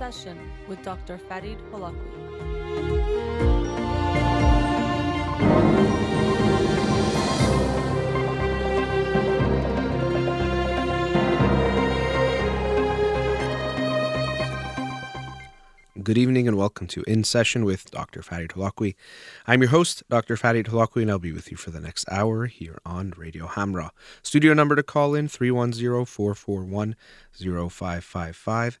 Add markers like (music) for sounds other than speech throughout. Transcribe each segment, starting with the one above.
Session with Dr. Farid Holakouee. Good evening and welcome to In Session with Dr. Farid Holakouee. I'm your host, Dr. Farid Holakouee, and I'll be with you for the next hour here on Radio Hamrah. Studio number to call in 310 441 0555.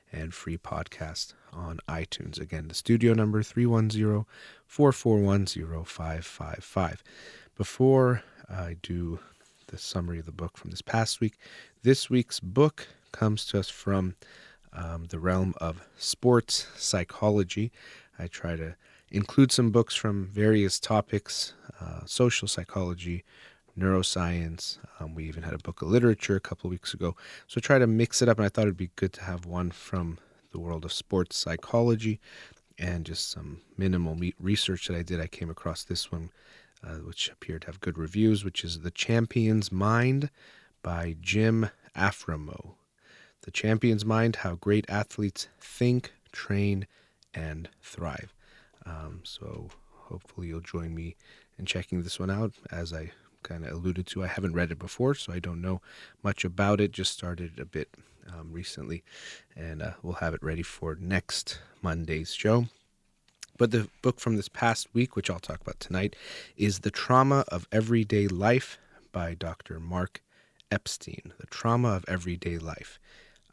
and free podcast on iTunes. Again, the studio number 310 441 0555. Before I do the summary of the book from this past week, this week's book comes to us from um, the realm of sports psychology. I try to include some books from various topics uh, social psychology, neuroscience. Um, we even had a book of literature a couple weeks ago. So try to mix it up, and I thought it'd be good to have one from the world of sports psychology and just some minimal research that I did. I came across this one, uh, which appeared to have good reviews, which is The Champion's Mind by Jim Afremow. The Champion's Mind How Great Athletes Think, Train, and Thrive. Um, so hopefully you'll join me in checking this one out. As I kind of alluded to, I haven't read it before, so I don't know much about it. Just started a bit um, recently, and uh, we'll have it ready for next Monday's show. But the book from this past week, which I'll talk about tonight, is The Trauma of Everyday Life by Dr. Mark Epstein. The Trauma of Everyday Life.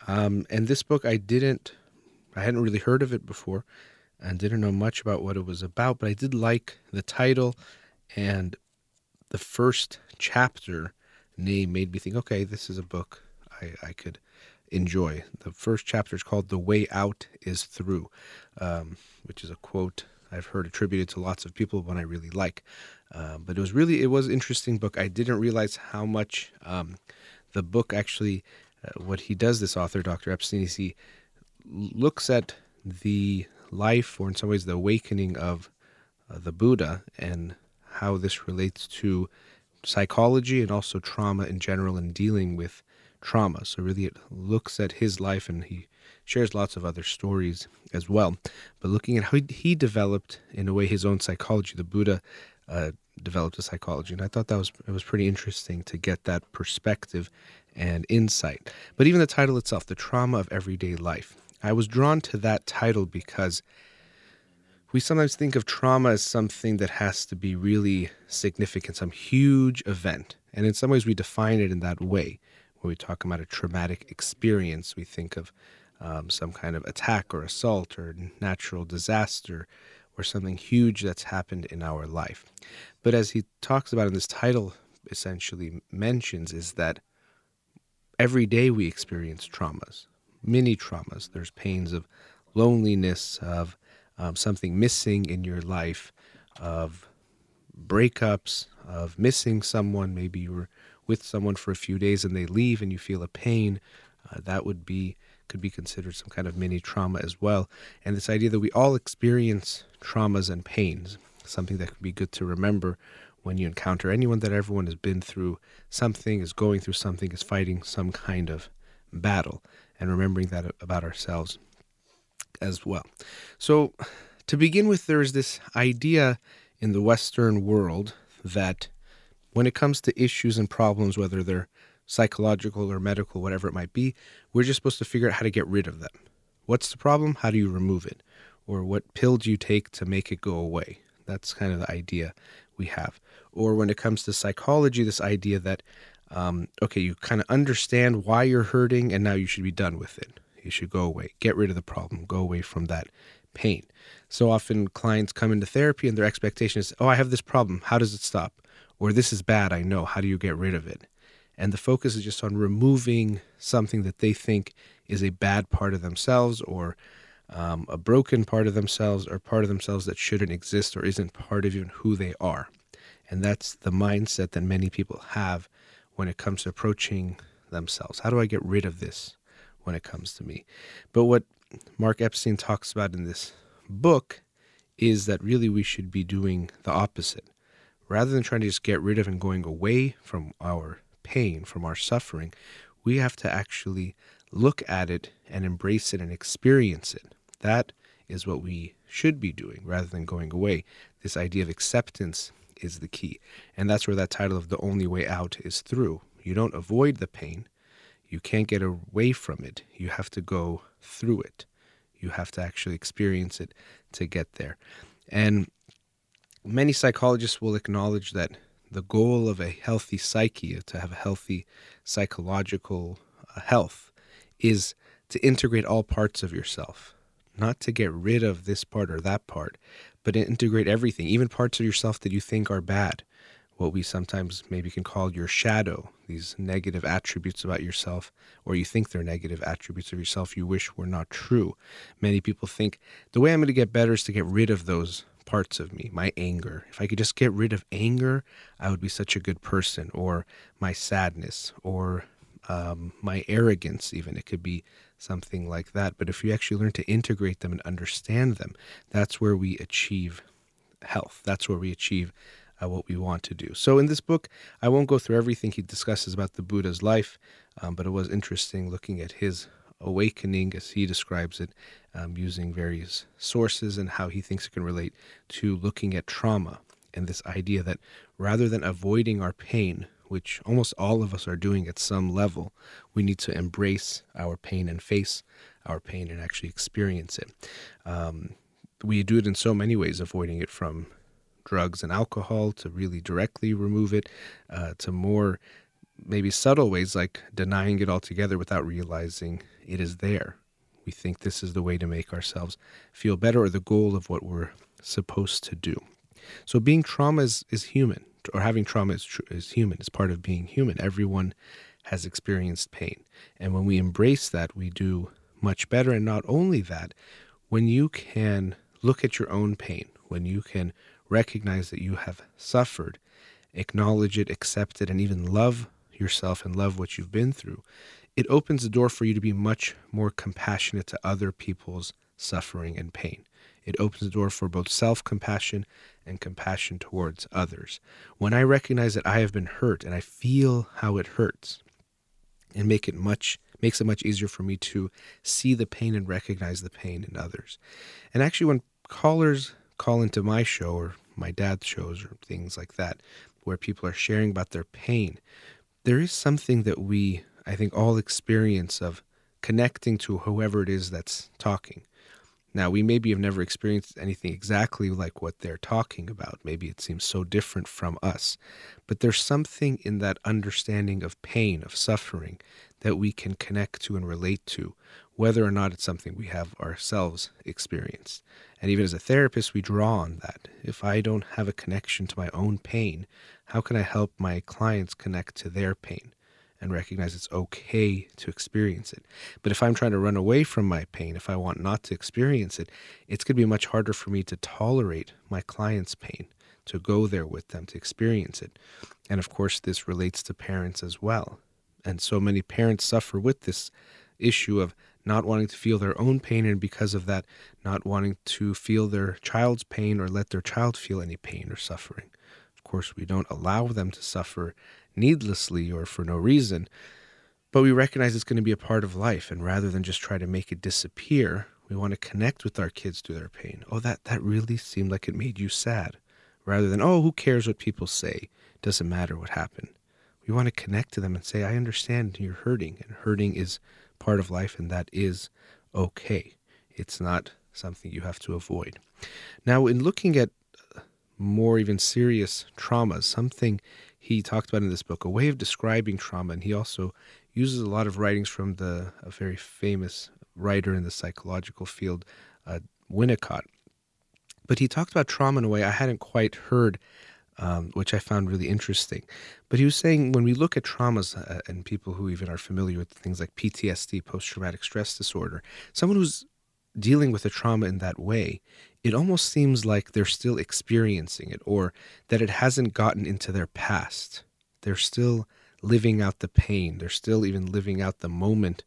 Um, and this book, I didn't, I hadn't really heard of it before and didn't know much about what it was about, but I did like the title and the first chapter name made me think, okay, this is a book I, I could enjoy. The first chapter is called The Way Out is Through, um, which is a quote I've heard attributed to lots of people, one I really like. Uh, but it was really, it was an interesting book. I didn't realize how much um, the book actually uh, what he does, this author, Dr. Epstein, is he looks at the life, or in some ways, the awakening of uh, the Buddha and how this relates to psychology and also trauma in general and dealing with trauma. So, really, it looks at his life and he shares lots of other stories as well. But looking at how he developed, in a way, his own psychology, the Buddha uh, developed a psychology, and I thought that was it was pretty interesting to get that perspective and insight. But even the title itself, The Trauma of Everyday Life, I was drawn to that title because we sometimes think of trauma as something that has to be really significant, some huge event. And in some ways, we define it in that way. When we talk about a traumatic experience, we think of um, some kind of attack or assault or natural disaster or something huge that's happened in our life. But as he talks about in this title, essentially mentions, is that every day we experience traumas, many traumas. There's pains of loneliness, of um, something missing in your life, of breakups, of missing someone. Maybe you were with someone for a few days and they leave and you feel a pain. Uh, that would be could be considered some kind of mini trauma as well. And this idea that we all experience traumas and pains, something that can be good to remember when you encounter anyone that everyone has been through something, is going through something, is fighting some kind of battle, and remembering that about ourselves as well. So, to begin with, there's this idea in the Western world that when it comes to issues and problems, whether they're psychological or medical, whatever it might be, we're just supposed to figure out how to get rid of them. What's the problem? How do you remove it? Or what pill do you take to make it go away? That's kind of the idea we have. Or when it comes to psychology, this idea that, um, okay, you kind of understand why you're hurting and now you should be done with it. You should go away, get rid of the problem, go away from that pain. So often clients come into therapy and their expectation is, oh, I have this problem. How does it stop? Or this is bad. I know. How do you get rid of it? And the focus is just on removing something that they think is a bad part of themselves or um, a broken part of themselves or part of themselves that shouldn't exist or isn't part of even who they are. And that's the mindset that many people have when it comes to approaching themselves. How do I get rid of this when it comes to me? But what Mark Epstein talks about in this book is that really we should be doing the opposite. Rather than trying to just get rid of and going away from our pain, from our suffering, we have to actually look at it and embrace it and experience it. That is what we should be doing rather than going away. This idea of acceptance is the key. And that's where that title of The Only Way Out is through. You don't avoid the pain, you can't get away from it. You have to go through it. You have to actually experience it to get there. And many psychologists will acknowledge that the goal of a healthy psyche, to have a healthy psychological uh, health, is to integrate all parts of yourself, not to get rid of this part or that part, but to integrate everything, even parts of yourself that you think are bad, what we sometimes maybe can call your shadow, these negative attributes about yourself, or you think they're negative attributes of yourself you wish were not true. Many people think the way I'm going to get better is to get rid of those parts of me, my anger. If I could just get rid of anger, I would be such a good person, or my sadness, or um, my arrogance, even. It could be something like that. But if you actually learn to integrate them and understand them, that's where we achieve health. That's where we achieve uh, what we want to do. So in this book, I won't go through everything he discusses about the Buddha's life, um, but it was interesting looking at his awakening, as he describes it, um, using various sources and how he thinks it can relate to looking at trauma and this idea that rather than avoiding our pain, which almost all of us are doing at some level, we need to embrace our pain and face our pain and actually experience it. Um, we do it in so many ways, avoiding it from drugs and alcohol to really directly remove it, uh, to more maybe subtle ways like denying it altogether without realizing it is there. We think this is the way to make ourselves feel better or the goal of what we're supposed to do. So being trauma is, is human or having trauma is, is human. It's part of being human. Everyone has experienced pain. And when we embrace that, we do much better. And not only that, when you can look at your own pain, when you can recognize that you have suffered, acknowledge it, accept it, and even love yourself and love what you've been through, it opens the door for you to be much more compassionate to other people's suffering and pain. It opens the door for both self compassion and compassion towards others. When I recognize that I have been hurt and I feel how it hurts, and make it much makes it much easier for me to see the pain and recognize the pain in others. And actually when callers call into my show or my dad's shows or things like that where people are sharing about their pain, there is something that we I think all experience of connecting to whoever it is that's talking. Now, we maybe have never experienced anything exactly like what they're talking about. Maybe it seems so different from us. But there's something in that understanding of pain, of suffering, that we can connect to and relate to, whether or not it's something we have ourselves experienced. And even as a therapist, we draw on that. If I don't have a connection to my own pain, how can I help my clients connect to their pain? and recognize it's okay to experience it. But if I'm trying to run away from my pain, if I want not to experience it, it's going to be much harder for me to tolerate my client's pain, to go there with them, to experience it. And of course, this relates to parents as well. And so many parents suffer with this issue of not wanting to feel their own pain, and because of that, not wanting to feel their child's pain or let their child feel any pain or suffering. Of course, we don't allow them to suffer needlessly or for no reason. But we recognize it's going to be a part of life. And rather than just try to make it disappear, we want to connect with our kids through their pain. Oh, that, that really seemed like it made you sad. Rather than, oh, who cares what people say? Doesn't matter what happened. We want to connect to them and say, I understand you're hurting, and hurting is part of life, and that is okay. It's not something you have to avoid. Now, in looking at more even serious traumas, something he talked about in this book, a way of describing trauma, and he also uses a lot of writings from the a very famous writer in the psychological field, uh, Winnicott. But he talked about trauma in a way I hadn't quite heard, um, which I found really interesting. But he was saying when we look at traumas uh, and people who even are familiar with things like PTSD, post traumatic stress disorder, someone who's dealing with a trauma in that way, it almost seems like they're still experiencing it or that it hasn't gotten into their past. They're still living out the pain. They're still even living out the moment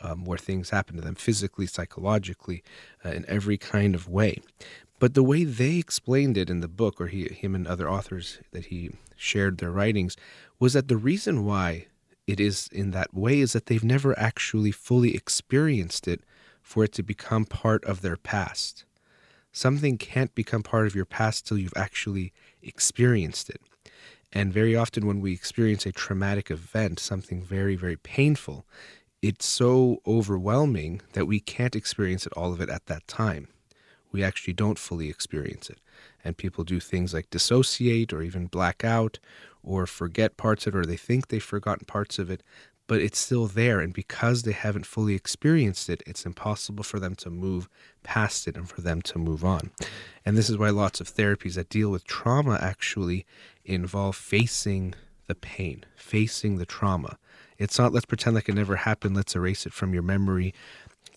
um, where things happen to them physically, psychologically, uh, in every kind of way. But the way they explained it in the book, or he, him and other authors that he shared their writings, was that the reason why it is in that way is that they've never actually fully experienced it for it to become part of their past. Something can't become part of your past till you've actually experienced it. And very often, when we experience a traumatic event, something very, very painful, it's so overwhelming that we can't experience it all of it at that time. We actually don't fully experience it. And people do things like dissociate or even black out or forget parts of it or they think they've forgotten parts of it, but it's still there. And because they haven't fully experienced it, it's impossible for them to move past it and for them to move on. And this is why lots of therapies that deal with trauma actually involve facing the pain, facing the trauma it's not let's pretend like it never happened. Let's erase it from your memory.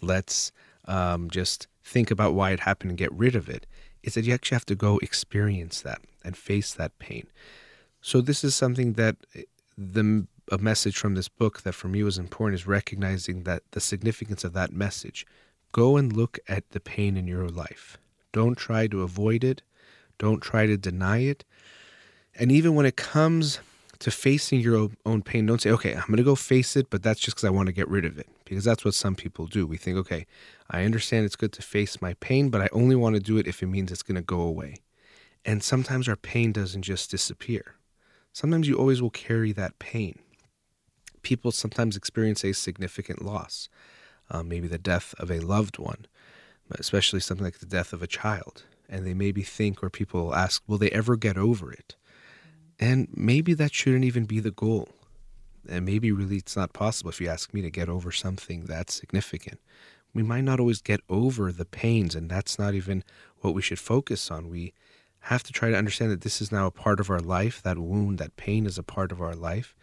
Let's um, just think about why it happened and get rid of it. It's that you actually have to go experience that and face that pain. So this is something that eh, the a message from this book that for me was important is recognizing that the significance of that message. Go and look at the pain in your life. Don't try to avoid it. Don't try to deny it. And even when it comes to facing your own pain. Don't say, okay, I'm going to go face it, but that's just because I want to get rid of it. Because that's what some people do. We think, okay, I understand it's good to face my pain, but I only want to do it if it means it's going to go away. And sometimes our pain doesn't just disappear. Sometimes you always will carry that pain. People sometimes experience a significant loss, uh, maybe the death of a loved one, especially something like the death of a child. And they maybe think, or people ask, will they ever get over it? And maybe that shouldn't even be the goal. And maybe really it's not possible if you ask me to get over something that's significant. We might not always get over the pains, and that's not even what we should focus on. We have to try to understand that this is now a part of our life. That wound, that pain is a part of our life,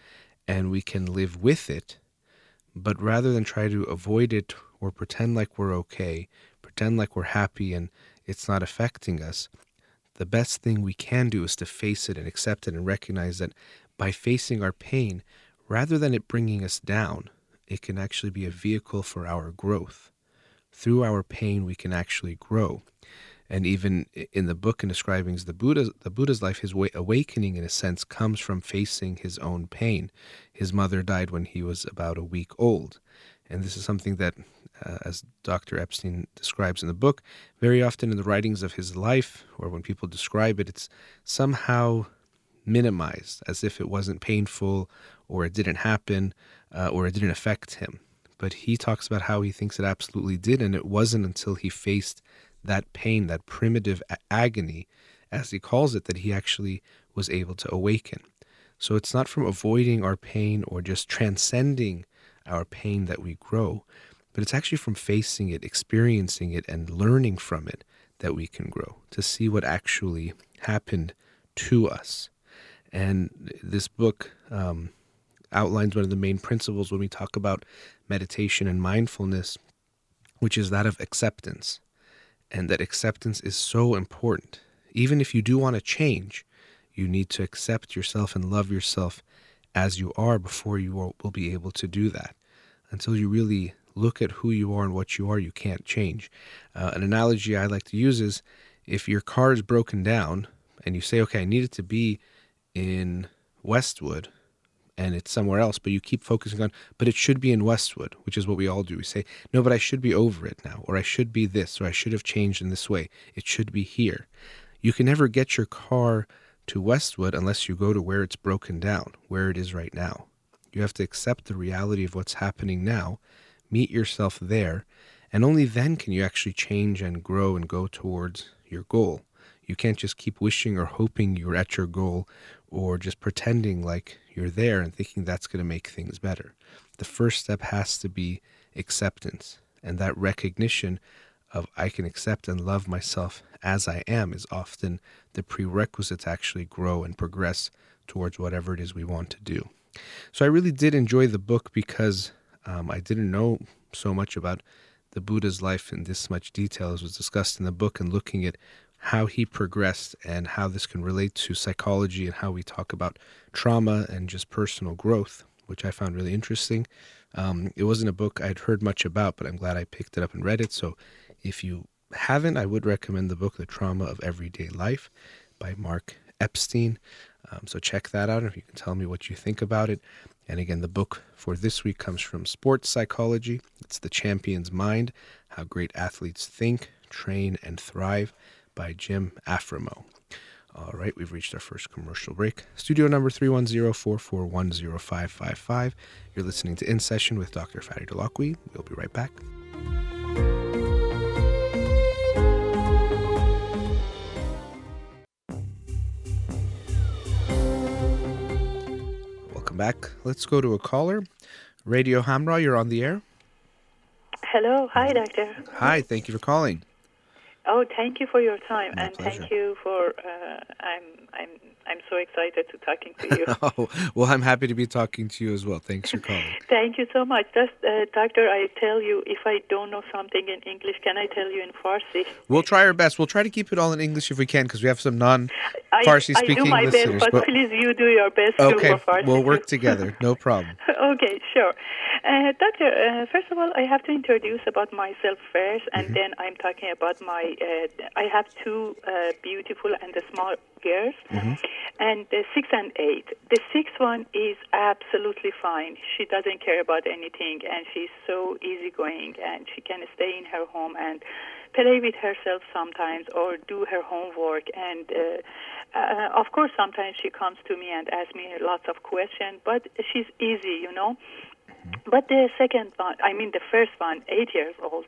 and we can live with it. But rather than try to avoid it or pretend like we're okay, pretend like we're happy and it's not affecting us, the best thing we can do is to face it and accept it and recognize that by facing our pain, rather than it bringing us down, it can actually be a vehicle for our growth. Through our pain, we can actually grow. And even in the book in describing the Buddha, the Buddha's life, his awakening, in a sense, comes from facing his own pain. His mother died when he was about a week old, and this is something that uh, as Dr. Epstein describes in the book, very often in the writings of his life, or when people describe it, it's somehow minimized as if it wasn't painful or it didn't happen uh, or it didn't affect him. But he talks about how he thinks it absolutely did, and it wasn't until he faced that pain, that primitive agony, as he calls it, that he actually was able to awaken. So it's not from avoiding our pain or just transcending our pain that we grow, but it's actually from facing it, experiencing it, and learning from it that we can grow, to see what actually happened to us. And this book um, outlines one of the main principles when we talk about meditation and mindfulness, which is that of acceptance. And that acceptance is so important. Even if you do want to change, you need to accept yourself and love yourself as you are before you will, be able to do that. Until you really look at who you are and what you are, you can't change. Uh, an analogy I like to use is if your car is broken down and you say, okay, I need it to be in Westwood and it's somewhere else, but you keep focusing on, but it should be in Westwood, which is what we all do. We say, no, but I should be over it now, or I should be this, or I should have changed in this way. It should be here. You can never get your car to Westwood unless you go to where it's broken down, where it is right now. You have to accept the reality of what's happening now meet yourself there, and only then can you actually change and grow and go towards your goal. You can't just keep wishing or hoping you're at your goal or just pretending like you're there and thinking that's going to make things better. The first step has to be acceptance, and that recognition of I can accept and love myself as I am is often the prerequisite to actually grow and progress towards whatever it is we want to do. So I really did enjoy the book because um, I didn't know so much about the the Buddha's life in this much detail as was discussed in the book and looking at how he progressed and how this can relate to psychology and how we talk about trauma and just personal growth, which I found really interesting. Um, it wasn't a book I'd heard much about, but I'm glad I picked it up and read it. So if you haven't, I would recommend the book, The Trauma of Everyday Life by Mark Epstein. Um, so check that out if you can tell me what you think about it. And again, the book for this week comes from Sports Psychology. It's The Champion's Mind How Great Athletes Think, Train, and Thrive by Jim Afremow. All right, we've reached our first commercial break. Studio number 310-441-0555. You're listening to In Session with Dr. Fadi Holakouee. We'll be right back. Welcome back. Let's go to a caller. Radio Hamrah, you're on the air. Hello. Hi, doctor. Hi, thank you for calling. Oh, thank you for your time, My and pleasure. thank you for. Uh, I'm I'm I'm so excited to talking to you. (laughs) Oh, well, I'm happy to be talking to you as well. Thanks for calling. (laughs) thank you so much. Just, uh, doctor, I tell you, if I don't know something in English, can I tell you in Farsi? We'll try our best. We'll try to keep it all in English if we can because we have some non-Farsi I, Farsi I do speaking my listeners. best, but please, you do your best okay, too for Farsi. we'll work together. No problem. (laughs) okay, sure. Uh, doctor, uh, first of all, I have to introduce about myself first, and Mm-hmm. then I'm talking about my. Uh, I have two uh, beautiful and small girls, Mm-hmm. and the six and eight. The sixth one is absolutely fine. She doesn't care about anything, and she's so easygoing, and she can stay in her home and play with herself sometimes or do her homework and uh, uh, of course sometimes she comes to me and asks me lots of questions but she's easy you know but the second one, I mean the first one, eight years old,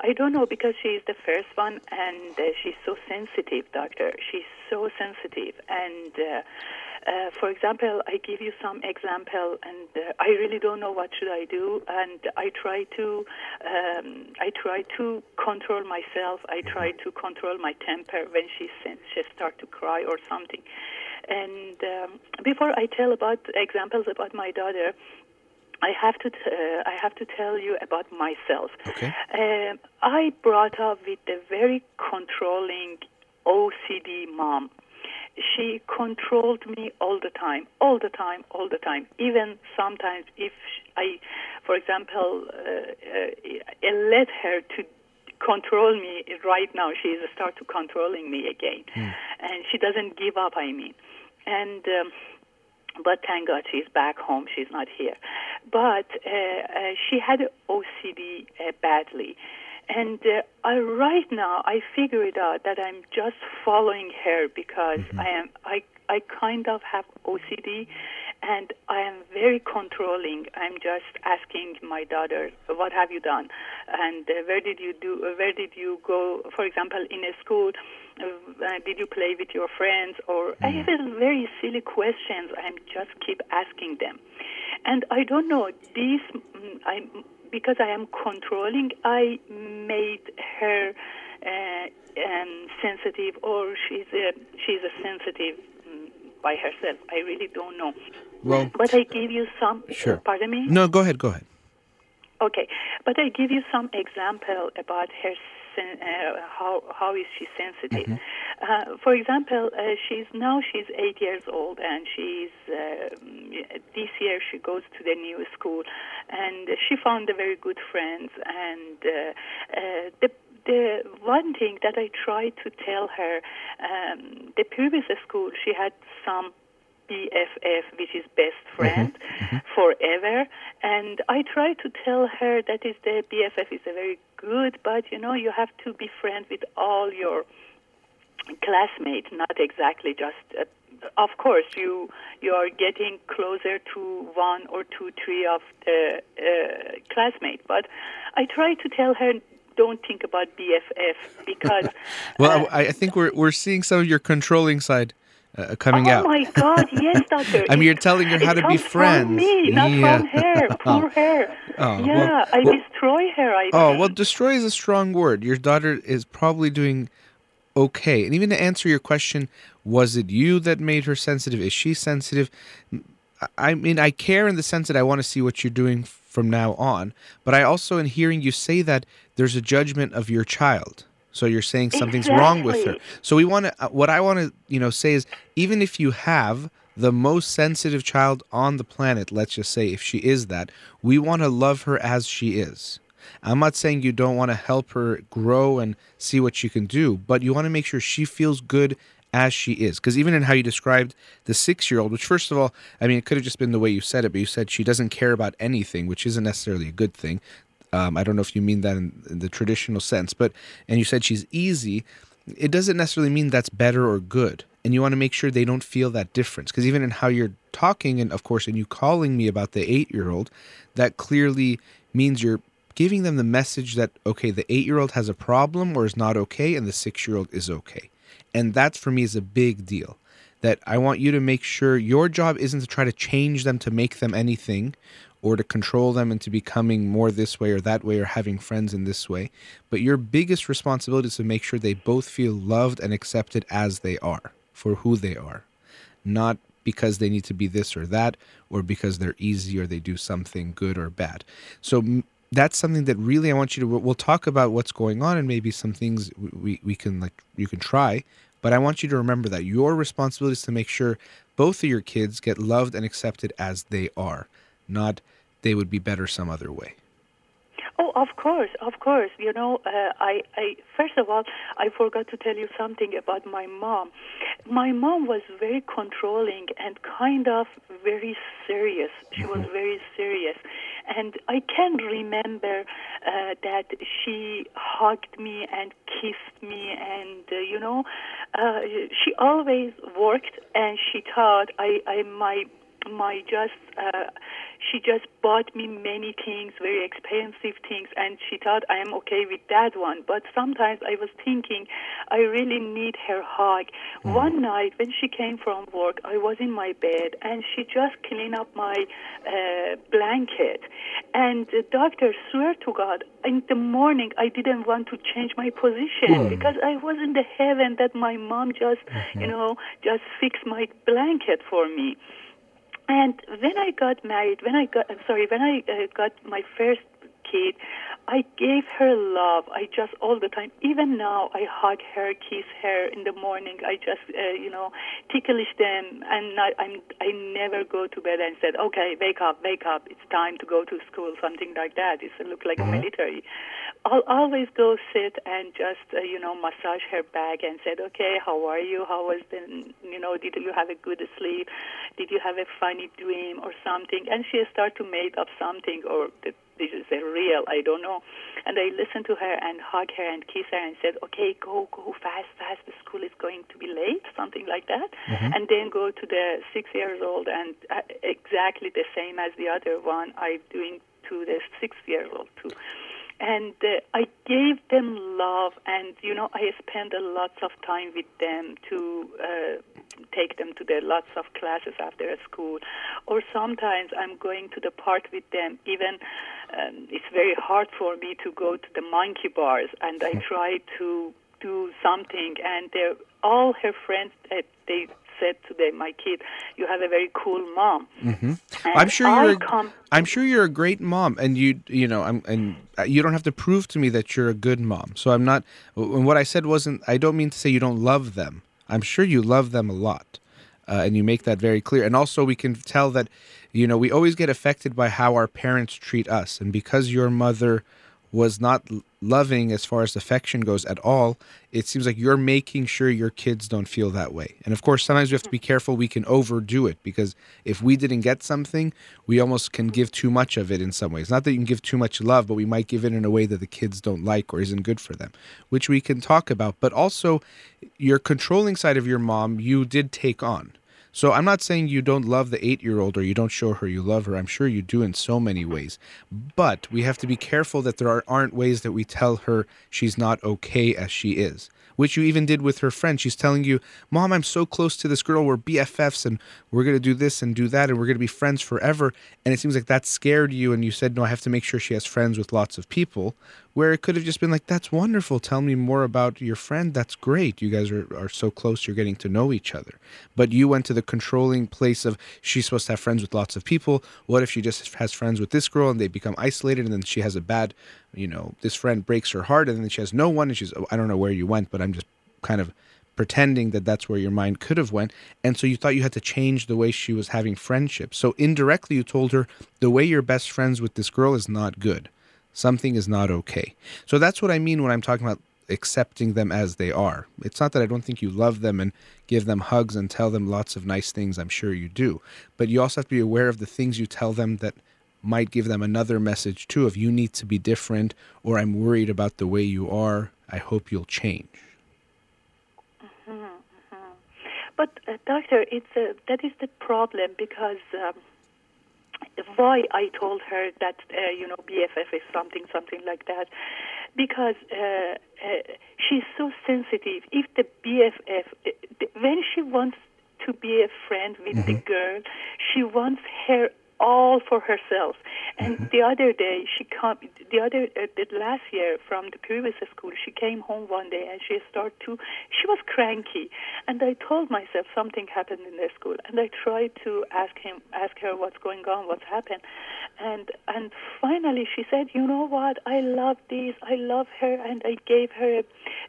I don't know because she's the first one and uh, she's so sensitive, doctor. She's so sensitive. And uh, uh, for example, I give you some example and uh, I really don't know what should I do. And I try to, um, I try to control myself. I try to control my temper when she she start to cry or something. And um, before I tell about examples about my daughter, I have to t- uh, I have to tell you about myself. Okay. Um, I brought up with a very controlling OCD mom. She controlled me all the time, all the time, all the time. Even sometimes, if I, for example, uh, uh, let her to control me right now, she is start to controlling me again, and she doesn't give up. I mean, and. Um, but thank God she's back home. She's not here. But uh, uh, she had OCD uh, badly. And uh, I, right now, I figure it out that I'm just following her because I am I I kind of have OCD, and I am very controlling. I'm just asking my daughter, "What have you done?" and uh, "Where did you do? Uh, where did you go?" For example, in a school, uh, uh, did you play with your friends? Or I have very silly questions. I'm just keep asking them, and I don't know these. mm, I because I am controlling. I made her uh, um, sensitive, or she's a she's a sensitive mm, by herself. I really don't know. Well, But I give you some. Sure. Pardon me. no, go ahead. Go ahead. Okay, but I give you some example about her. Sen- uh, how how is she sensitive? Uh, for example, uh, she's now she's eight years old, and she's uh, this year she goes to the new school, and she found a very good friends. And uh, uh, the the one thing that I tried to tell her, um, the previous school she had some BFF, which is best friend forever. And I try to tell her that is the BFF is a very good, but you know you have to be friends with all your classmates, not exactly just. Uh, of course, you you are getting closer to one or two, three of the uh, classmates. But I try to tell her don't think about BFF because. (laughs) Well, uh, I, I think we're we're seeing some of your controlling side uh, coming oh out. my God! Yes, (laughs) doctor. I mean, you're telling her how to be friends. Me, not Yeah. from her. Poor (laughs) her. Oh, well- yeah, I well- destroy her. I Oh think. well, destroy is a strong word. Your daughter is probably doing okay. And even to answer your question, was it you that made her sensitive? Is she sensitive? I mean, I care in the sense that I want to see what you're doing from now on. But I also, in hearing you say that, there's a judgment of your child. So you're saying something's wrong with her. So we want to. Uh, what I want to, you know, say is, even if you have the most sensitive child on the planet, let's just say, if she is that, we want to love her as she is. I'm not saying you don't want to help her grow and see what she can do, but you want to make sure she feels good as she is. Because even in how you described the six year old, which, first of all, I mean, it could have just been the way you said it, but you said she doesn't care about anything, which isn't necessarily a good thing. Um, I don't know if you mean that in, in the traditional sense, but, and you said she's easy. It doesn't necessarily mean that's better or good. And you want to make sure they don't feel that difference. Because even in how you're talking, and of course, in you calling me about the eight year old, that clearly means you're giving them the message that, okay, the eight year old has a problem or is not okay, and the six year old is okay. And that for me is a big deal. That I want you to make sure your job isn't to try to change them to make them anything or to control them into becoming more this way or that way or having friends in this way. But your biggest responsibility is to make sure they both feel loved and accepted as they are, for who they are, not because they need to be this or that or because they're easy or they do something good or bad. So that's something that really I want you to we'll talk about what's going on and maybe some things we, we, we can like you can try, but I want you to remember that your responsibility is to make sure both of your kids get loved and accepted as they are, not they would be better some other way. Oh, of course, of course. You know, uh, I, I first of all, I forgot to tell you something about my mom. My mom was very controlling and kind of very serious. She was very serious, and I can remember uh, that she hugged me and kissed me, and uh, you know, uh, she always worked, and she thought I, I my my just uh, she just bought me many things very expensive things and she thought i am okay with that one. But sometimes i was thinking i really need her hug. One night when she came from work i was in my bed and she just cleaned up my uh, blanket. And the doctor swear to god in the morning i didn't want to change my position because i was in the heaven that my mom just you know just fixed my blanket for me and when I got married, when I got, I'm sorry, when I uh, got my first kid, I gave her love. I just all the time. Even now, I hug her, kiss her in the morning. I just, uh, you know, ticklish them, and I, I'm, I never go to bed and said, "Okay, wake up, wake up. It's time to go to school." Something like that. It's look like a military. I'll always go sit and just, uh, you know, massage her back and said, "Okay, how are you? How was the, you know, did you have a good sleep? Did you have a funny dream or something?" And she start to make up something or. The, is a real, I don't know. And I listened to her and hug her and kiss her and said, okay, go, go fast, fast. The school is going to be late, something like that. And then go to the six years old and uh, exactly the same as the other one I'm doing to the six year old too. And uh, I gave them love, and you know, I spent a lots of time with them to uh, take them to their lots of classes after school, or sometimes I'm going to the park with them. Even um, it's very hard for me to go to the monkey bars, and I try to do something. And they're, all her friends, uh, they said to them, my kid, you have a very cool mom. Mm-hmm. I'm sure you're. A, come, I'm sure you're a great mom, and you you know I'm and uh, you don't have to prove to me that you're a good mom. So I'm not. And what I said wasn't. I don't mean to say you don't love them. I'm sure you love them a lot, uh, and you make that very clear. And also, we can tell that, you know, we always get affected by how our parents treat us, and because your mother was not loving as far as affection goes at all, it seems like you're making sure your kids don't feel that way. And of course, sometimes we have to be careful we can overdo it because if we didn't get something, we almost can give too much of it in some ways. Not that you can give too much love, but we might give it in a way that the kids don't like or isn't good for them, which we can talk about. But also, your controlling side of your mom, you did take on. So I'm not saying you don't love the eight year old or you don't show her you love her. I'm sure you do in so many ways. But we have to be careful that there are, aren't ways that we tell her she's not okay as she is. Which you even did with her friend. She's telling you, Mom, I'm so close to this girl. We're BFFs and we're going to do this and do that and we're going to be friends forever. And it seems like that scared you. And you said, No, I have to make sure she has friends with lots of people, where it could have just been like, that's wonderful. Tell me more about your friend. That's great. You guys are, are so close. You're getting to know each other. But you went to the controlling place of she's supposed to have friends with lots of people. What if she just has friends with this girl and they become isolated and then she has a bad, you know, this friend breaks her heart and then she has no one and she's, oh, I don't know where you went, but I'm just kind of pretending that that's where your mind could have went and so you thought you had to change the way she was having friendships so indirectly you told her the way you're best friends with this girl is not good something is not okay. So that's what i mean when i'm talking about accepting them as they are. It's not that i don't think you love them and give them hugs and tell them lots of nice things i'm sure you do. But you also have to be aware of the things you tell them that might give them another message too of you need to be different or i'm worried about the way you are. I hope you'll change. But uh, doctor, it's uh, that is the problem because um, why I told her that uh, you know BFF is something something like that because uh, uh, she's so sensitive. If the BFF uh, when she wants to be a friend with mm-hmm. the girl, she wants her all for herself. And mm-hmm. the other day, she come. The other uh, the last year from the previous school, she came home one day and she started to. She was cranky, and I told myself something happened in the school, and I tried to ask him, ask her what's going on, what's happened, and and finally she said, you know what, I love this, I love her, and I gave her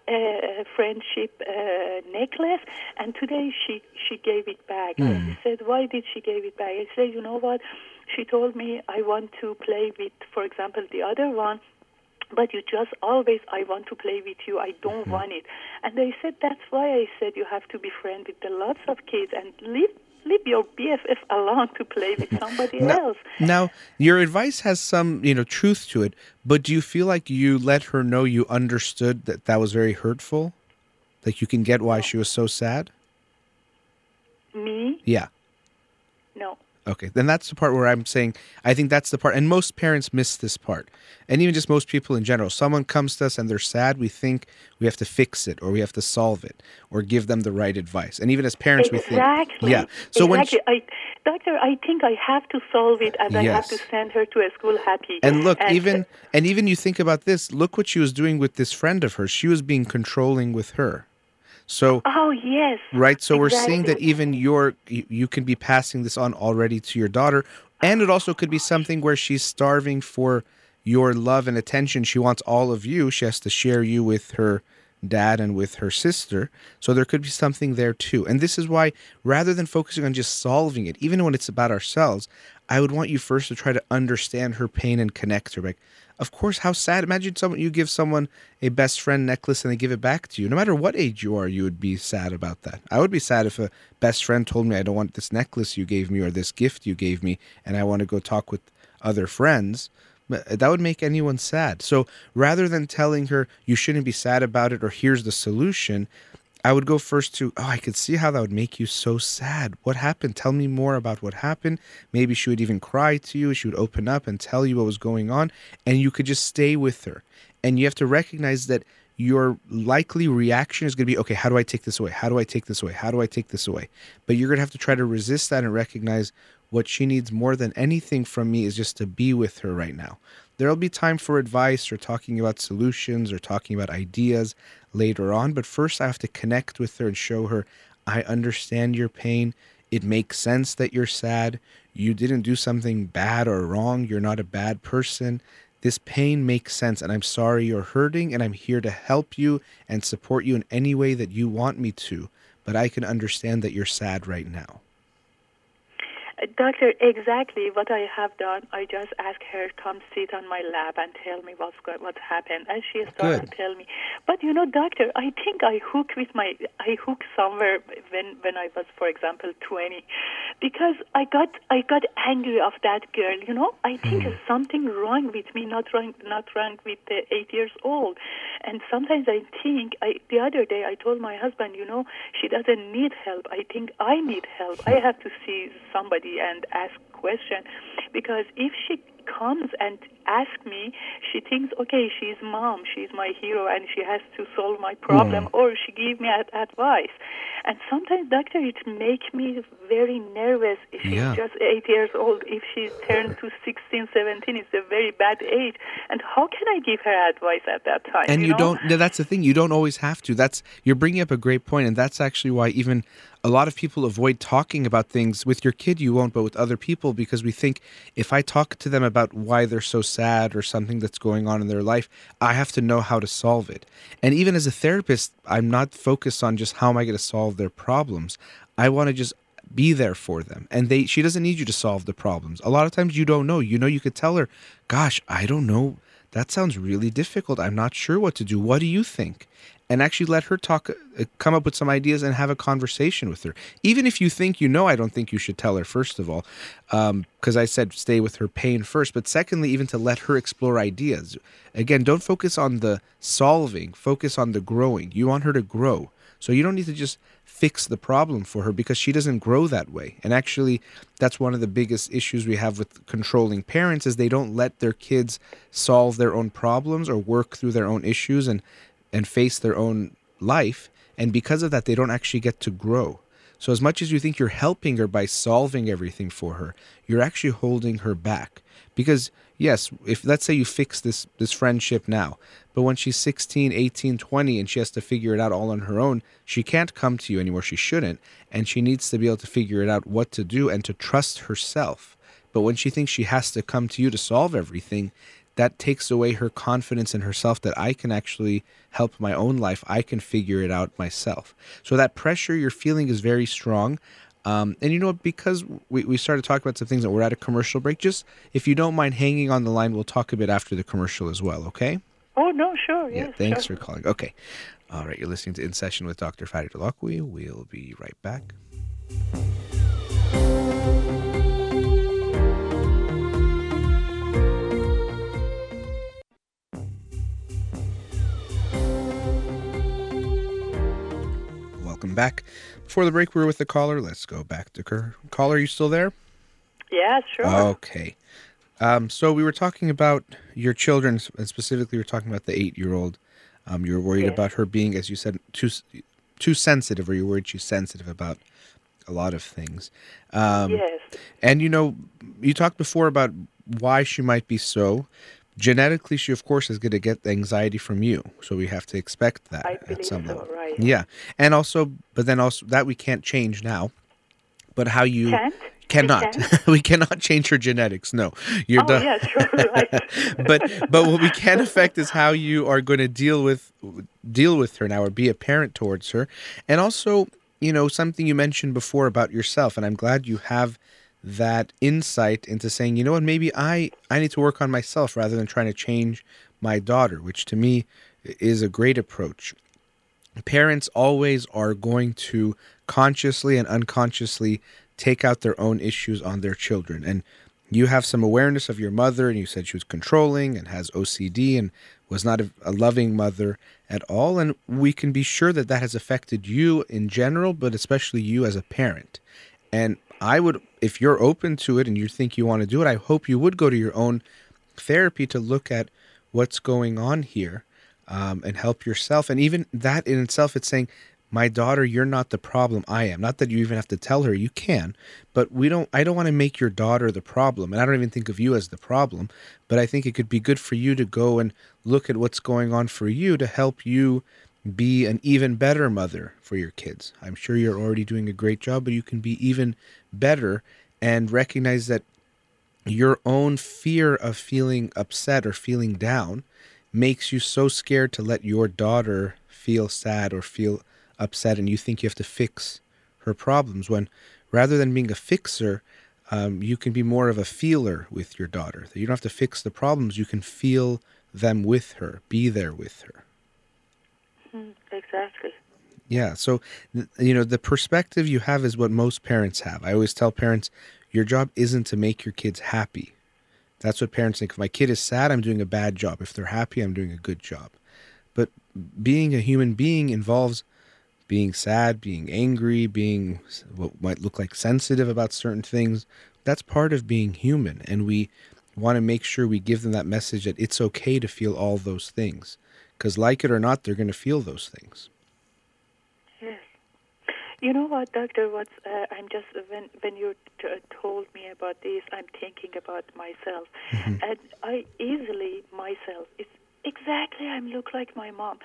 a, a friendship uh, necklace, and today she she gave it back. Mm. I said, why did she give it back? I said, you know what she told me I want to play with, for example, the other one but you just always i want to play with you. I don't mm-hmm. want it. And I said that's why i said you have to be friends with the lots of kids and leave leave your bff alone to play with (laughs) somebody now, else. now your advice has some you know truth to it but do you feel like you let her know you understood that that was very hurtful? Like you can get why she was so sad? Me? Yeah Okay, then that's the part where I'm saying I think that's the part, and most parents miss this part, and even just most people in general. Someone comes to us and they're sad, we think we have to fix it, or we have to solve it, or give them the right advice. And even as parents, exactly. we think, yeah. So exactly. when she, I, doctor, I think I have to solve it, and yes. I have to send her to a school happy. And look, and, even and even you think about this. Look what she was doing with this friend of hers. She was being controlling with her. So Oh yes. Right. So exactly. we're seeing that even your you, can be passing this on already to your daughter. And it also could be something where she's starving for your love and attention. She wants all of you. She has to share you with her dad and with her sister. So there could be something there too. And this is why, rather than focusing on just solving it, even when it's about ourselves, I would want you first to try to understand her pain and connect her. Like, of course, how sad. Imagine someone you give someone a best friend necklace and they give it back to you. No matter what age you are, you would be sad about that. I would be sad if a best friend told me I don't want this necklace you gave me or this gift you gave me and I want to go talk with other friends. Uh, that would make anyone sad. So rather than telling her you shouldn't be sad about it or here's the solution, I would go first to, oh, I could see how that would make you so sad. What happened? Tell me more about what happened. Maybe she would even cry to you. She would open up and tell you what was going on, and you could just stay with her. And you have to recognize that your likely reaction is going to be, okay, how do I take this away? How do I take this away? How do I take this away? But you're going to have to try to resist that and recognize what she needs more than anything from me is just to be with her right now. There'll be time for advice or talking about solutions or talking about ideas later on. But first, I have to connect with her and show her I understand your pain. It makes sense that you're sad. You didn't do something bad or wrong. You're not a bad person. This pain makes sense, and I'm sorry you're hurting, and I'm here to help you and support you in any way that you want me to. But I can understand that you're sad right now. Doctor, exactly what I have done. I just asked her come sit on my lap and tell me what's go- what's happened, and she started to tell me. But you know, doctor, I think I hook with my I hook somewhere when when I was, for example, twenty, because I got I got angry of that girl. You know, I think mm. something wrong with me, not wrong not wrong with the eight years old, and sometimes I think I the other day I told my husband, you know, she doesn't need help. I think I need help. I have to see somebody and ask question because if she comes and asks me, she thinks, okay, she's mom, she's my hero, and she has to solve my problem, Mm. or she give me ad- advice. And sometimes, doctor, it make me very nervous. If she's Yeah. just eight years old. If she turned to 16, 17, it's a very bad age. And how can I give her advice at that time? and you, know? don't that's the thing you don't always have to that's you're bringing up a great point and that's actually why even a lot of people avoid talking about things with your kid you won't but with other people because we think if i talk to them about why they're so sad or something that's going on in their life i have to know how to solve it and even as a therapist i'm not focused on just how am i going to solve their problems i want to just be there for them and they she doesn't need you to solve the problems a lot of times you don't know you know you could tell her gosh i don't know that sounds really difficult. I'm not sure what to do. What do you think? And actually let her talk, uh, come up with some ideas and have a conversation with her. Even if you think you know, I don't think you should tell her, first of all, because I said stay with her pain first. But secondly, even to let her explore ideas. Again, don't focus on the solving, focus on the growing. You want her to grow. So you don't need to just fix the problem for her because she doesn't grow that way. And actually, that's one of the biggest issues we have with controlling parents is they don't let their kids solve their own problems or work through their own issues and and face their own life. And because of that, they don't actually get to grow. So as much as you think you're helping her by solving everything for her, you're actually holding her back. Because yes, if let's say you fix this this friendship now, but when she's 16, 18, 20 and she has to figure it out all on her own, she can't come to you anymore. She shouldn't, and she needs to be able to figure it out what to do and to trust herself. But when she thinks she has to come to you to solve everything, that takes away her confidence in herself that I can actually help my own life. I can figure it out myself. So that pressure you're feeling is very strong. Um, and you know, what? because we, we started talking about some things that we're at a commercial break, just if you don't mind hanging on the line, we'll talk a bit after the commercial as well, okay? Oh, no, sure. Yeah, yes, thanks sure. for calling. Okay. All right, you're listening to In Session with Dr. Fatty Holakouee. We'll be right back. Welcome back. Before the break, we were with the caller. Let's go back to her. Caller, you still there? Yeah, sure. Okay. Um, so we were talking about your children, and specifically, we are talking about the eight-year-old. Um, you were worried about her being, as you said, too too sensitive, or you worried she's sensitive about a lot of things. Um, yes. And you know, you talked before about why she might be so. Genetically, she of course is going to get anxiety from you, so we have to expect that I at some so, level. right. Yeah, and also, but then also that we can't change now. But how you Can't? Cannot, (laughs) we cannot change her genetics. No, you're Oh, done. yeah, sure, (laughs) right. but but what we can affect is how you are going to deal with deal with her now or be a parent towards her and also you know something you mentioned before about yourself and i'm glad you have that insight into saying you know what maybe i i need to work on myself rather than trying to change my daughter which to me is a great approach. Parents always are going to consciously and unconsciously take out their own issues on their children. And you have some awareness of your mother and you said she was controlling and has OCD and was not a, a loving mother at all. And we can be sure that that has affected you in general but especially you as a parent. And I would if you're open to it and you think you want to do it I hope you would go to your own therapy to look at what's going on here um, and help yourself. And even that in itself, it's saying, my daughter, you're not the problem. I am. Not that you even have to tell her. You can, but we don't. I don't want to make your daughter the problem, and I don't even think of you as the problem. But I think it could be good for you to go and look at what's going on for you to help you be an even better mother for your kids. I'm sure you're already doing a great job, but you can be even better and recognize that your own fear of feeling upset or feeling down makes you so scared to let your daughter feel sad or feel upset and you think you have to fix her problems when rather than being a fixer um, you can be more of a feeler with your daughter you don't have to fix the problems you can feel them with her be there with her Mm, exactly. Yeah. So, you know, the perspective you have is what most parents have. I always tell parents, your job isn't to make your kids happy. That's what parents think. If my kid is sad, I'm doing a bad job. If they're happy, I'm doing a good job. But being a human being involves being sad, being angry, being what might look like sensitive about certain things. That's part of being human. And we want to make sure we give them that message that it's okay to feel all those things. Because, like it or not, they're going to feel those things. You know what, Doctor? What's uh, I'm just when when you t- told me about this, I'm thinking about myself, and I easily myself. It's exactly I look like my mom.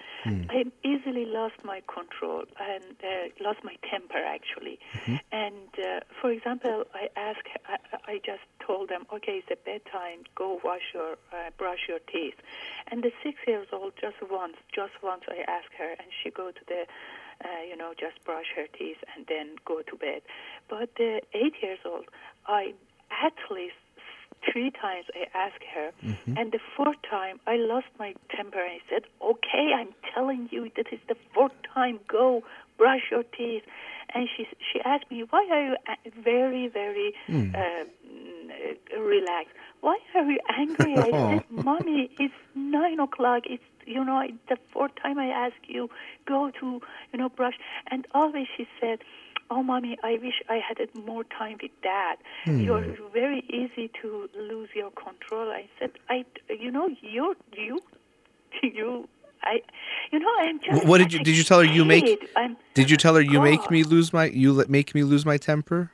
I easily lost my control and uh, lost my temper actually. And uh, for example, I ask, I, I just told them, okay, it's a bedtime. Go wash your, uh, brush your teeth. And the six years old just once, just once I ask her, and she go to the uh, you know, just brush her teeth and then go to bed. But the eight years old, I at least three times I asked her, and the fourth time I lost my temper. I said, "Okay, I'm telling you, that is the fourth time. Go brush your teeth." And she she asked me, "Why are you very very uh, mm, uh, relaxed? Why are you angry?" I (laughs) said, "Mommy, it's nine o'clock. It's you know it's the fourth time I ask you go to you know brush." And always she said. Oh, mommy, I wish I had more time with dad. Hmm. You're very easy to lose your control. I said, I, you know, you, you, (laughs) you, I, you know, I'm just. What did you did you tell her you make. I'm, Did you tell her you make me lose my you let make me lose my temper?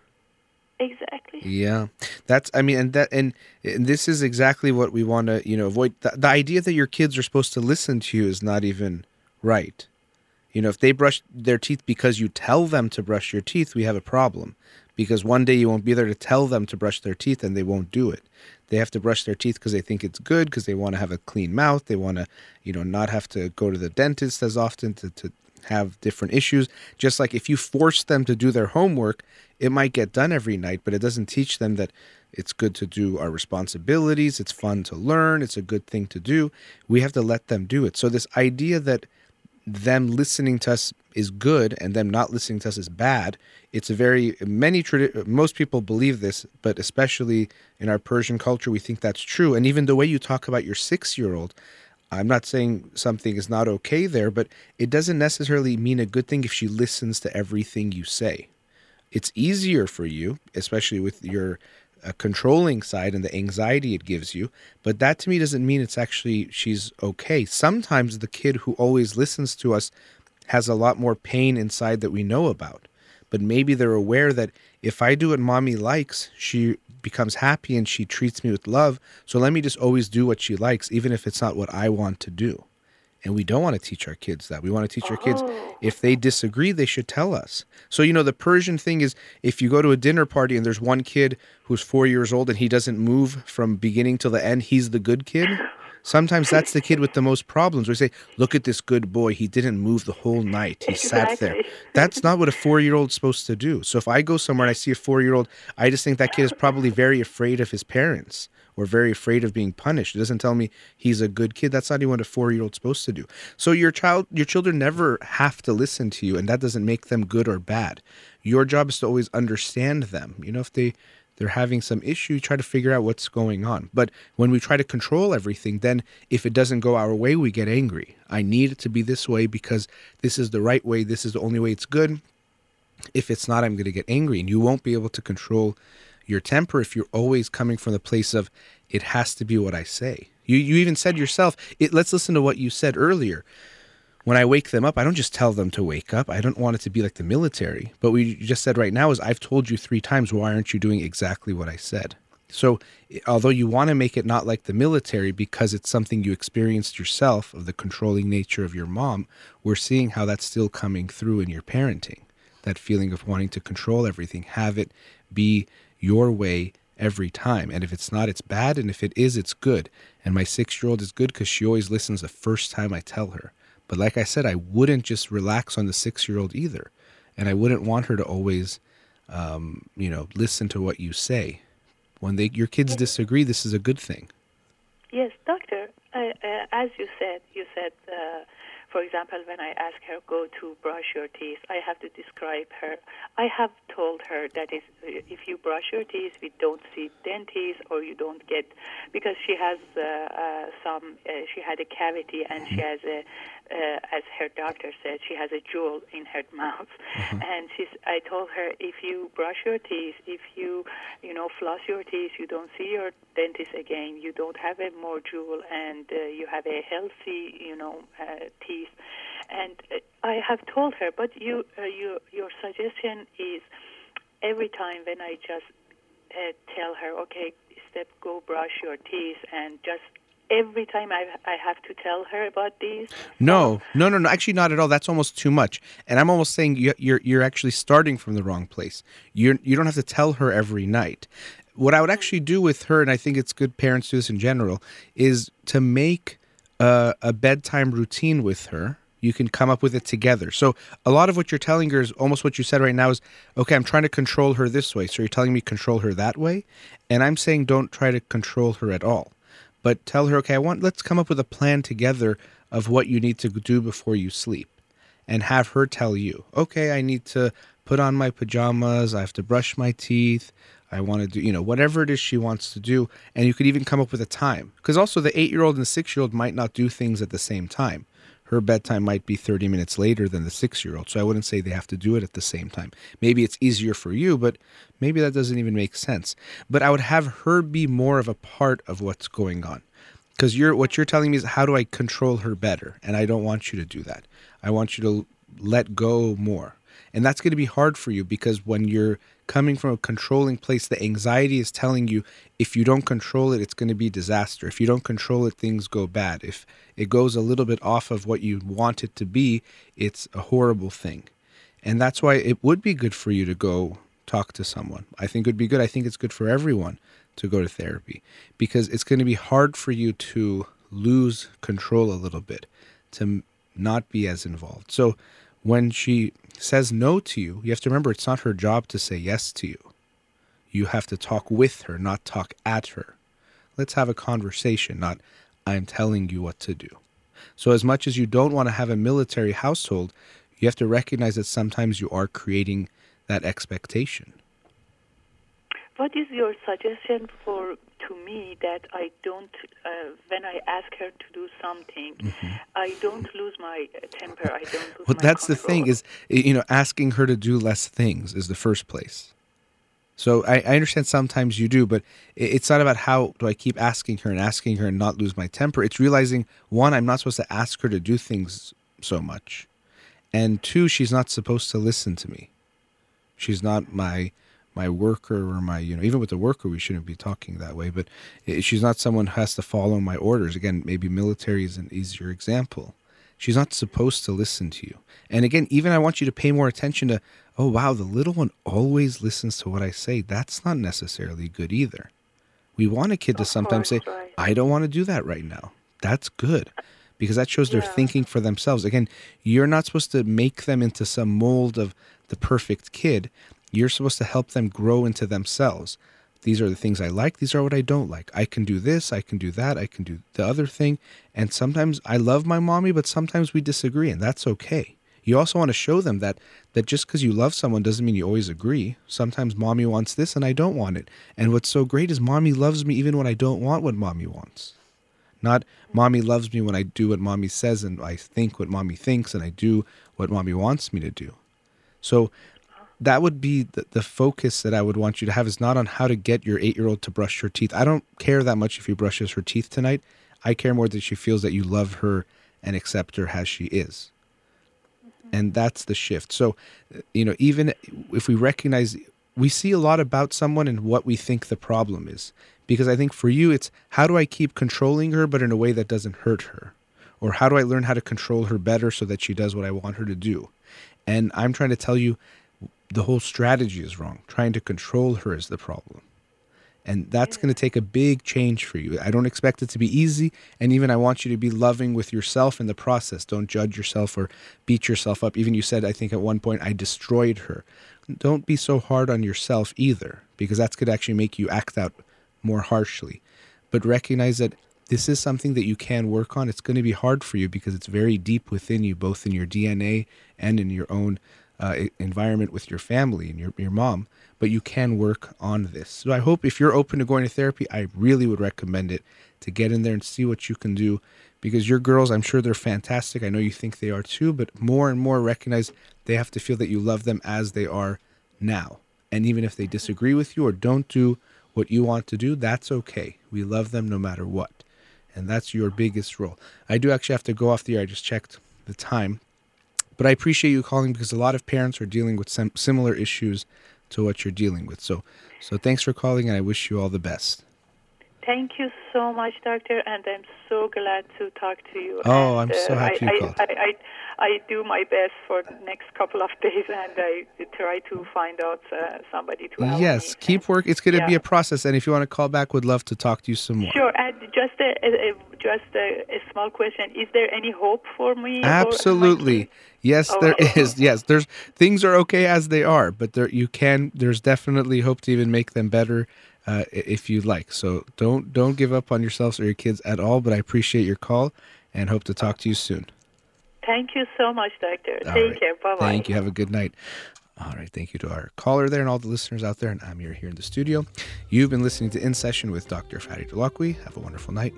Exactly. Yeah, that's I mean, and that and, and this is exactly what we want to you know avoid. The, the idea that your kids are supposed to listen to you is not even right. You know, if they brush their teeth because you tell them to brush your teeth, we have a problem. Because one day you won't be there to tell them to brush their teeth and they won't do it. They have to brush their teeth because they think it's good, because they want to have a clean mouth. They want to, you know, not have to go to the dentist as often to, to have different issues. Just like if you force them to do their homework, it might get done every night, but it doesn't teach them that it's good to do our responsibilities. It's fun to learn. It's a good thing to do. We have to let them do it. So, this idea that them listening to us is good and them not listening to us is bad. It's a very many most people believe this, but especially in our Persian culture, we think that's true. And even the way you talk about your six-year-old, I'm not saying something is not okay there, but it doesn't necessarily mean a good thing if she listens to everything you say. It's easier for you, especially with your uh, controlling side and the anxiety it gives you. But that to me doesn't mean it's actually she's okay. Sometimes the kid who always listens to us has a lot more pain inside that we know about. But maybe they're aware that if I do what mommy likes, she becomes happy and she treats me with love. So let me just always do what she likes, even if it's not what I want to do. And we don't want to teach our kids that. We want to teach our kids oh. if they disagree, they should tell us. So, you know, the Persian thing is if you go to a dinner party and there's one kid who's four years old and he doesn't move from beginning till the end, he's the good kid. Sometimes that's the kid (laughs) with the most problems. We say, look at this good boy. He didn't move the whole night. He sat there. That's not what a (laughs) four year old's supposed to do. So if I go somewhere and I see a four year old, I just think that kid is probably very afraid of his parents or very afraid of being punished. It doesn't tell me he's a good kid. That's not even what a four year old's supposed to do. So your child your children never have to listen to you and that doesn't make them good or bad. Your job is to always understand them. You know, if they they're having some issue, try to figure out what's going on. But when we try to control everything, then if it doesn't go our way, we get angry. I need it to be this way because this is the right way, this is the only way it's good. If it's not, I'm going to get angry. And you won't be able to control your temper if you're always coming from the place of it has to be what I say. You you even said yourself, it, let's listen to what you said earlier. When I wake them up, I don't just tell them to wake up. I don't want it to be like the military. But what you just said right now is I've told you three times, why aren't you doing exactly what I said? So, although you want to make it not like the military because it's something you experienced yourself of the controlling nature of your mom, we're seeing how that's still coming through in your parenting. That feeling of wanting to control everything, have it be your way every time. And if it's not, it's bad. And if it is, it's good. And my six year old is good because she always listens the first time I tell her. But like I said, I wouldn't just relax on the six year old either. And I wouldn't want her to always, um, you know, listen to what you say. When they, your kids disagree, this is a good thing. Yes, doctor. Uh, uh, as you said, you said, uh, for example, when I ask her go to brush your teeth, I have to describe her. I have told her that is, if you brush your teeth, we don't see dentists or you don't get because she has uh, uh, some. Uh, she had a cavity and she has a uh, as her doctor said, she has a jewel in her mouth. Mm-hmm. And she's, I told her, if you brush your teeth, if you, you know, floss your teeth, you don't see your dentist again, you don't have a more jewel, and uh, you have a healthy, you know, uh, teeth. And uh, I have told her, but you, uh, you, your suggestion is every time when I just uh, tell her, okay, step, go brush your teeth, and just every time I, I have to tell her about these? No, no, no, no. Actually, not at all. That's almost too much. And I'm almost saying you, you're you're actually starting from the wrong place. You're you don't have to tell her every night. What I would actually do with her, and I think it's good parents do this in general, is to make a, a bedtime routine with her you can come up with it together. So a lot of what you're telling her is almost what you said right now is okay, I'm trying to control her this way. So you're telling me control her that way. And I'm saying don't try to control her at all but tell her, okay, I want let's come up with a plan together of what you need to do before you sleep. And have her tell you, okay, I need to put on my pajamas, I have to brush my teeth, I want to do, you know, whatever it is she wants to do. And you could even come up with a time. Because also the eight year old and the six year old might not do things at the same time her bedtime might be 30 minutes later than the six year old. So I wouldn't say they have to do it at the same time. Maybe it's easier for you, but maybe that doesn't even make sense. But I would have her be more of a part of what's going on. Because you're what you're telling me is how do I control her better? And I don't want you to do that. I want you to let go more. And that's going to be hard for you because when you're coming from a controlling place, the anxiety is telling you if you don't control it, it's going to be disaster. If you don't control it, things go bad. If it goes a little bit off of what you want it to be, it's a horrible thing. And that's why it would be good for you to go talk to someone. I think it would be good. I think it's good for everyone to go to therapy because it's going to be hard for you to lose control a little bit, to not be as involved. So when she says no to you, you have to remember it's not her job to say yes to you. You have to talk with her, not talk at her. Let's have a conversation, not I'm telling you what to do. So, as much as you don't want to have a military household, you have to recognize that sometimes you are creating that expectation. What is your suggestion for to me that I don't, uh, when I ask her to do something, mm-hmm. I don't lose my temper. I don't lose well, that's control. the thing is, you know, asking her to do less things is the first place. So I, I understand sometimes you do, but it's not about how do I keep asking her and asking her and not lose my temper. It's realizing one, I'm not supposed to ask her to do things so much, and two, she's not supposed to listen to me. She's not my my worker or my you know even with the worker we shouldn't be talking that way but she's not someone who has to follow my orders. Again maybe military is an easier example. She's not supposed to listen to you. And again even i want you to pay more attention to oh wow the little one always listens to what i say. That's not necessarily good either. We want a kid to sometimes say right. i don't want to do that right now. That's good because that shows they're thinking for themselves. Again you're not supposed to make them into some mold of the perfect kid you're supposed to help them grow into themselves. These are the things I like. These are what I don't like. I can do this. I can do that. I can do the other thing. And sometimes I love my mommy, but sometimes we disagree, and that's okay. You also want to show them that that just because you love someone doesn't mean you always agree. Sometimes mommy wants this and I don't want it. And what's so great is mommy loves me even when I don't want what mommy wants. Not mommy loves me when I do what mommy says and I think what mommy thinks and I do what mommy wants me to do. So that would be the, the focus that I would want you to have is not on how to get your eight year old to brush her teeth. I don't care that much if he brushes her teeth tonight. I care more that she feels that you love her and accept her as she is. Mm-hmm. And that's the shift. So, you know, even if we recognize, we see a lot about someone and what we think the problem is. Because I think for you, it's how do I keep controlling her, but in a way that doesn't hurt her? Or how do I learn how to control her better so that she does what I want her to do? And I'm trying to tell you the whole strategy is wrong. Trying to control her is the problem. And that's going to take a big change for you. I don't expect it to be easy. And even I want you to be loving with yourself in the process. Don't judge yourself or beat yourself up. Even you said, I think at one point, I destroyed her. Don't be so hard on yourself either, because that's going to actually make you act out more harshly. But recognize that this is something that you can work on. It's going to be hard for you because it's very deep within you, both in your DNA and in your own uh, environment with your family and your, your mom. But you can work on this. So I hope if you're open to going to therapy, I really would recommend it to get in there and see what you can do because your girls, I'm sure they're fantastic. I know you think they are too, but more and more recognize they have to feel that you love them as they are now. And even if they disagree with you or don't do what you want to do, that's okay. We love them no matter what. And that's your biggest role. I do actually have to go off the air. I just checked the time. But I appreciate you calling because a lot of parents are dealing with some similar issues to what you're dealing with. So so thanks for calling and I wish you all the best. Thank you so much, doctor, and I'm so glad to talk to you. Oh, and, I'm so happy I, you called. I, I, I do my best for the next couple of (laughs) days, and I try to find out uh, somebody to help Yes, me. keep work. It's going to be a process, and if you want to call back, would love to talk to you some more. Sure, and just a, a, just a, a small question: Is there any hope for me? Absolutely. Yes, Oh, there okay. is. Yes, there's things are okay as they are, but there you can. There's definitely hope to even make them better uh, if you like. So don't don't give up on yourselves or your kids at all. But I appreciate your call and hope to talk to you soon. Thank you so much, doctor. All Take right. care. Bye bye. Thank you. Have a good night. All right. Thank you to our caller there and all the listeners out there. And Amir here here in the studio. You've been listening to In Session with Dr. Fatty Holakouee. Have a wonderful night.